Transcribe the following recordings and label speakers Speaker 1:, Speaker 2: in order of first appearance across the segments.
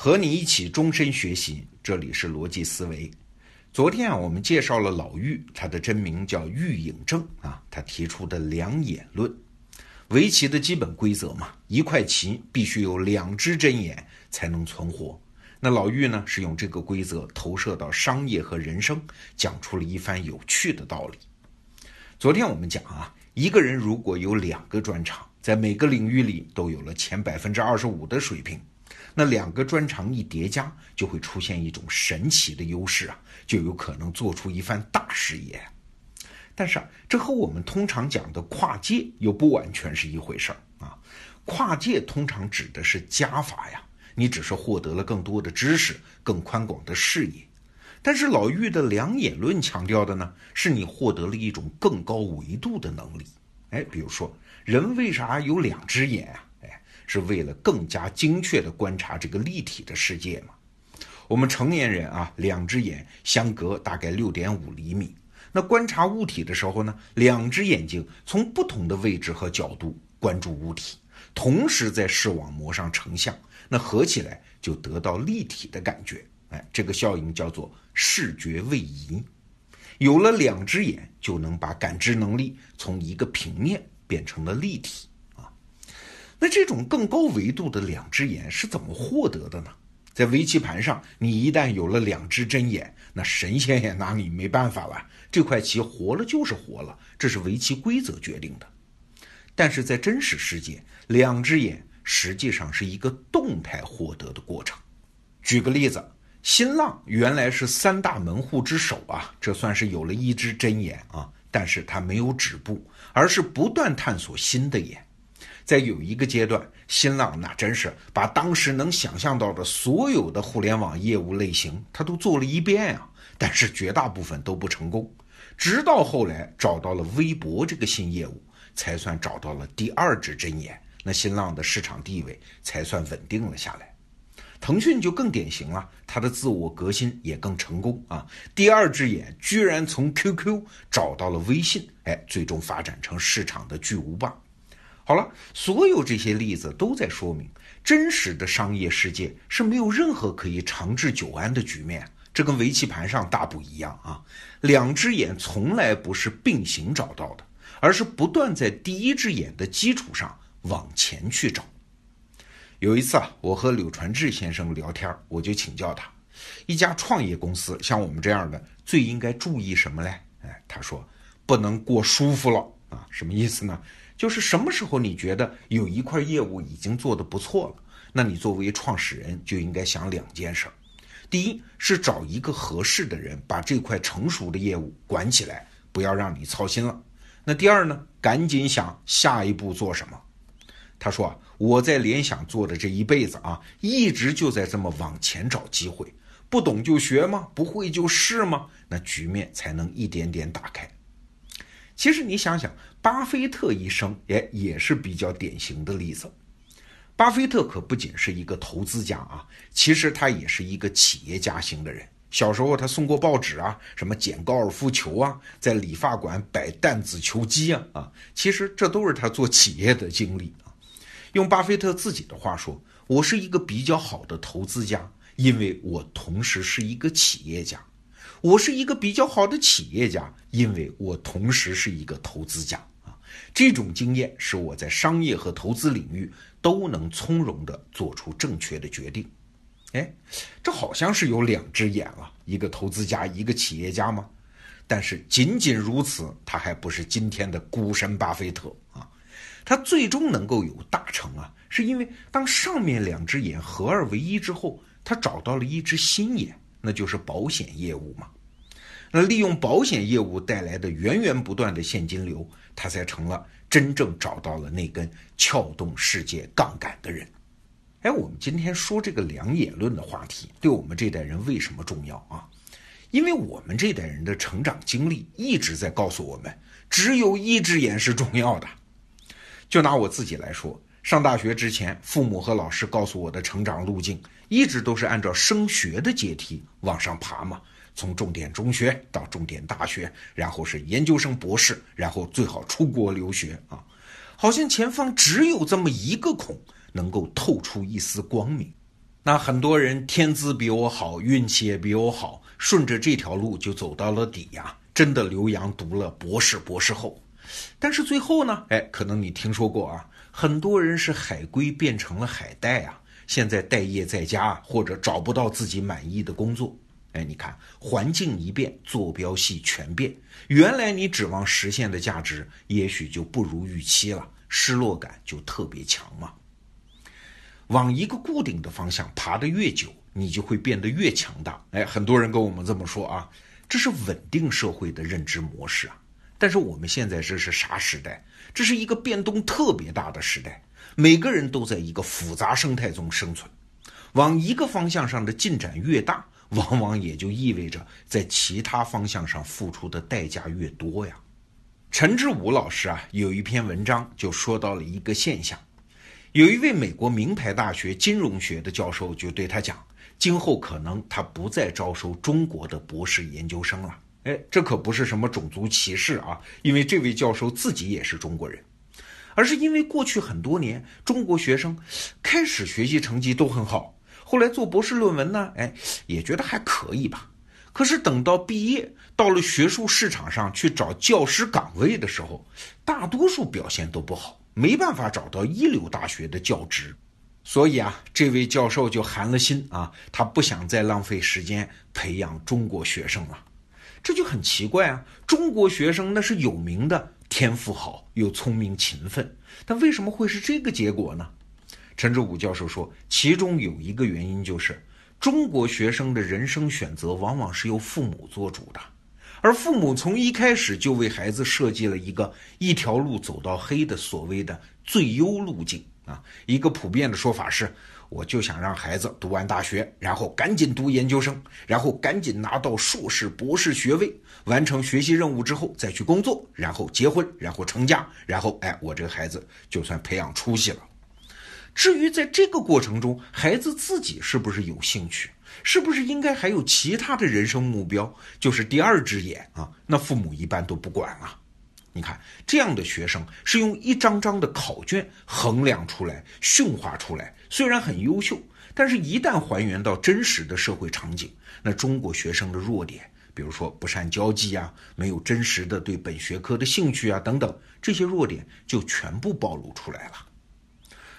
Speaker 1: 和你一起终身学习，这里是逻辑思维。昨天啊，我们介绍了老妪，他的真名叫玉影正啊。他提出的两眼论，围棋的基本规则嘛，一块棋必须有两只针眼才能存活。那老妪呢，是用这个规则投射到商业和人生，讲出了一番有趣的道理。昨天我们讲啊，一个人如果有两个专长，在每个领域里都有了前百分之二十五的水平。那两个专长一叠加，就会出现一种神奇的优势啊，就有可能做出一番大事业。但是啊，这和我们通常讲的跨界又不完全是一回事儿啊。跨界通常指的是加法呀，你只是获得了更多的知识、更宽广的视野。但是老妪的两眼论强调的呢，是你获得了一种更高维度的能力。哎，比如说，人为啥有两只眼啊？是为了更加精确地观察这个立体的世界嘛？我们成年人啊，两只眼相隔大概六点五厘米。那观察物体的时候呢，两只眼睛从不同的位置和角度关注物体，同时在视网膜上成像，那合起来就得到立体的感觉。哎，这个效应叫做视觉位移。有了两只眼，就能把感知能力从一个平面变成了立体。那这种更高维度的两只眼是怎么获得的呢？在围棋盘上，你一旦有了两只针眼，那神仙也拿你没办法了。这块棋活了就是活了，这是围棋规则决定的。但是在真实世界，两只眼实际上是一个动态获得的过程。举个例子，新浪原来是三大门户之首啊，这算是有了一只针眼啊，但是它没有止步，而是不断探索新的眼。在有一个阶段，新浪那真是把当时能想象到的所有的互联网业务类型，他都做了一遍啊，但是绝大部分都不成功。直到后来找到了微博这个新业务，才算找到了第二只针眼，那新浪的市场地位才算稳定了下来。腾讯就更典型了，它的自我革新也更成功啊，第二只眼居然从 QQ 找到了微信，哎，最终发展成市场的巨无霸。好了，所有这些例子都在说明，真实的商业世界是没有任何可以长治久安的局面。这跟围棋盘上大不一样啊！两只眼从来不是并行找到的，而是不断在第一只眼的基础上往前去找。有一次啊，我和柳传志先生聊天，我就请教他，一家创业公司像我们这样的，最应该注意什么嘞？哎，他说不能过舒服了啊，什么意思呢？就是什么时候你觉得有一块业务已经做得不错了，那你作为创始人就应该想两件事儿：第一是找一个合适的人把这块成熟的业务管起来，不要让你操心了；那第二呢，赶紧想下一步做什么。他说啊，我在联想做的这一辈子啊，一直就在这么往前找机会，不懂就学吗？不会就试吗？那局面才能一点点打开。其实你想想。巴菲特一生也也是比较典型的例子。巴菲特可不仅是一个投资家啊，其实他也是一个企业家型的人。小时候他送过报纸啊，什么捡高尔夫球啊，在理发馆摆弹子球机啊啊，其实这都是他做企业的经历啊。用巴菲特自己的话说：“我是一个比较好的投资家，因为我同时是一个企业家。我是一个比较好的企业家，因为我同时是一个投资家啊。”这种经验使我在商业和投资领域都能从容地做出正确的决定。哎，这好像是有两只眼了，一个投资家，一个企业家吗？但是仅仅如此，他还不是今天的股神巴菲特啊！他最终能够有大成啊，是因为当上面两只眼合二为一之后，他找到了一只新眼，那就是保险业务嘛。那利用保险业务带来的源源不断的现金流。他才成了真正找到了那根撬动世界杠杆的人。哎，我们今天说这个两眼论的话题，对我们这代人为什么重要啊？因为我们这代人的成长经历一直在告诉我们，只有一只眼是重要的。就拿我自己来说，上大学之前，父母和老师告诉我的成长路径，一直都是按照升学的阶梯往上爬嘛。从重点中学到重点大学，然后是研究生、博士，然后最好出国留学啊！好像前方只有这么一个孔，能够透出一丝光明。那很多人天资比我好，运气也比我好，顺着这条路就走到了底呀，真的留洋读了博士、博士后。但是最后呢，哎，可能你听说过啊，很多人是海归变成了海带啊，现在待业在家，或者找不到自己满意的工作。哎，你看，环境一变，坐标系全变，原来你指望实现的价值，也许就不如预期了，失落感就特别强嘛。往一个固定的方向爬得越久，你就会变得越强大。哎，很多人跟我们这么说啊，这是稳定社会的认知模式啊。但是我们现在这是啥时代？这是一个变动特别大的时代，每个人都在一个复杂生态中生存。往一个方向上的进展越大，往往也就意味着在其他方向上付出的代价越多呀。陈志武老师啊，有一篇文章就说到了一个现象。有一位美国名牌大学金融学的教授就对他讲，今后可能他不再招收中国的博士研究生了。哎，这可不是什么种族歧视啊，因为这位教授自己也是中国人，而是因为过去很多年中国学生开始学习成绩都很好，后来做博士论文呢，哎，也觉得还可以吧。可是等到毕业，到了学术市场上去找教师岗位的时候，大多数表现都不好。没办法找到一流大学的教职，所以啊，这位教授就寒了心啊，他不想再浪费时间培养中国学生了。这就很奇怪啊，中国学生那是有名的天赋好又聪明勤奋，但为什么会是这个结果呢？陈志武教授说，其中有一个原因就是，中国学生的人生选择往往是由父母做主的。而父母从一开始就为孩子设计了一个一条路走到黑的所谓的最优路径啊，一个普遍的说法是，我就想让孩子读完大学，然后赶紧读研究生，然后赶紧拿到硕士、博士学位，完成学习任务之后再去工作，然后结婚，然后成家，然后哎，我这个孩子就算培养出息了。至于在这个过程中，孩子自己是不是有兴趣？是不是应该还有其他的人生目标，就是第二只眼啊？那父母一般都不管啊。你看这样的学生是用一张张的考卷衡量出来、驯化出来，虽然很优秀，但是一旦还原到真实的社会场景，那中国学生的弱点，比如说不善交际啊，没有真实的对本学科的兴趣啊等等，这些弱点就全部暴露出来了。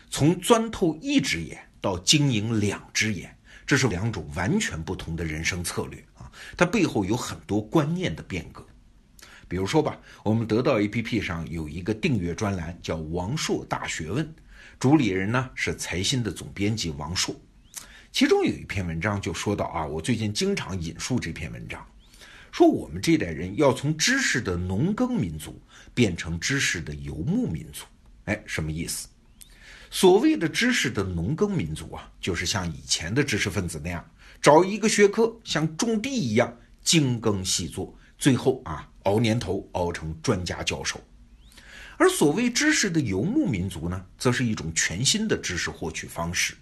Speaker 1: 从钻透一只眼到经营两只眼。这是两种完全不同的人生策略啊！它背后有很多观念的变革。比如说吧，我们得到 APP 上有一个订阅专栏，叫“王硕大学问”，主理人呢是财新的总编辑王硕。其中有一篇文章就说到啊，我最近经常引述这篇文章，说我们这代人要从知识的农耕民族变成知识的游牧民族。哎，什么意思？所谓的知识的农耕民族啊，就是像以前的知识分子那样，找一个学科像种地一样精耕细作，最后啊熬年头熬成专家教授。而所谓知识的游牧民族呢，则是一种全新的知识获取方式。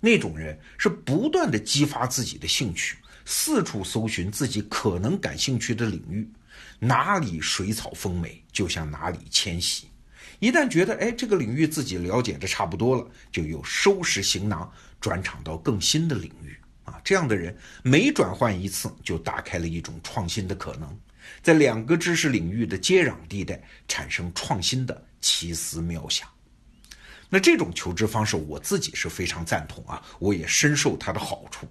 Speaker 1: 那种人是不断的激发自己的兴趣，四处搜寻自己可能感兴趣的领域，哪里水草丰美，就向哪里迁徙。一旦觉得哎这个领域自己了解的差不多了，就又收拾行囊转场到更新的领域啊。这样的人每转换一次，就打开了一种创新的可能，在两个知识领域的接壤地带产生创新的奇思妙想。那这种求知方式，我自己是非常赞同啊，我也深受它的好处。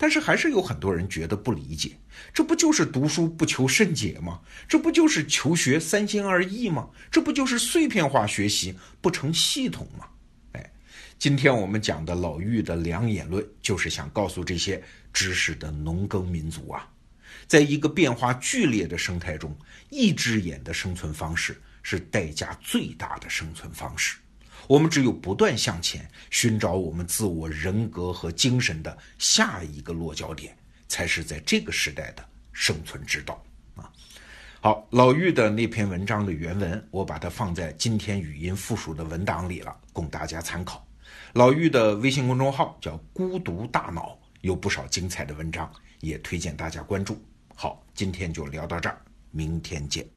Speaker 1: 但是还是有很多人觉得不理解，这不就是读书不求甚解吗？这不就是求学三心二意吗？这不就是碎片化学习不成系统吗？哎，今天我们讲的老妪的两眼论，就是想告诉这些知识的农耕民族啊，在一个变化剧烈的生态中，一只眼的生存方式是代价最大的生存方式。我们只有不断向前，寻找我们自我人格和精神的下一个落脚点，才是在这个时代的生存之道啊！好，老玉的那篇文章的原文，我把它放在今天语音附属的文档里了，供大家参考。老玉的微信公众号叫“孤独大脑”，有不少精彩的文章，也推荐大家关注。好，今天就聊到这儿，明天见。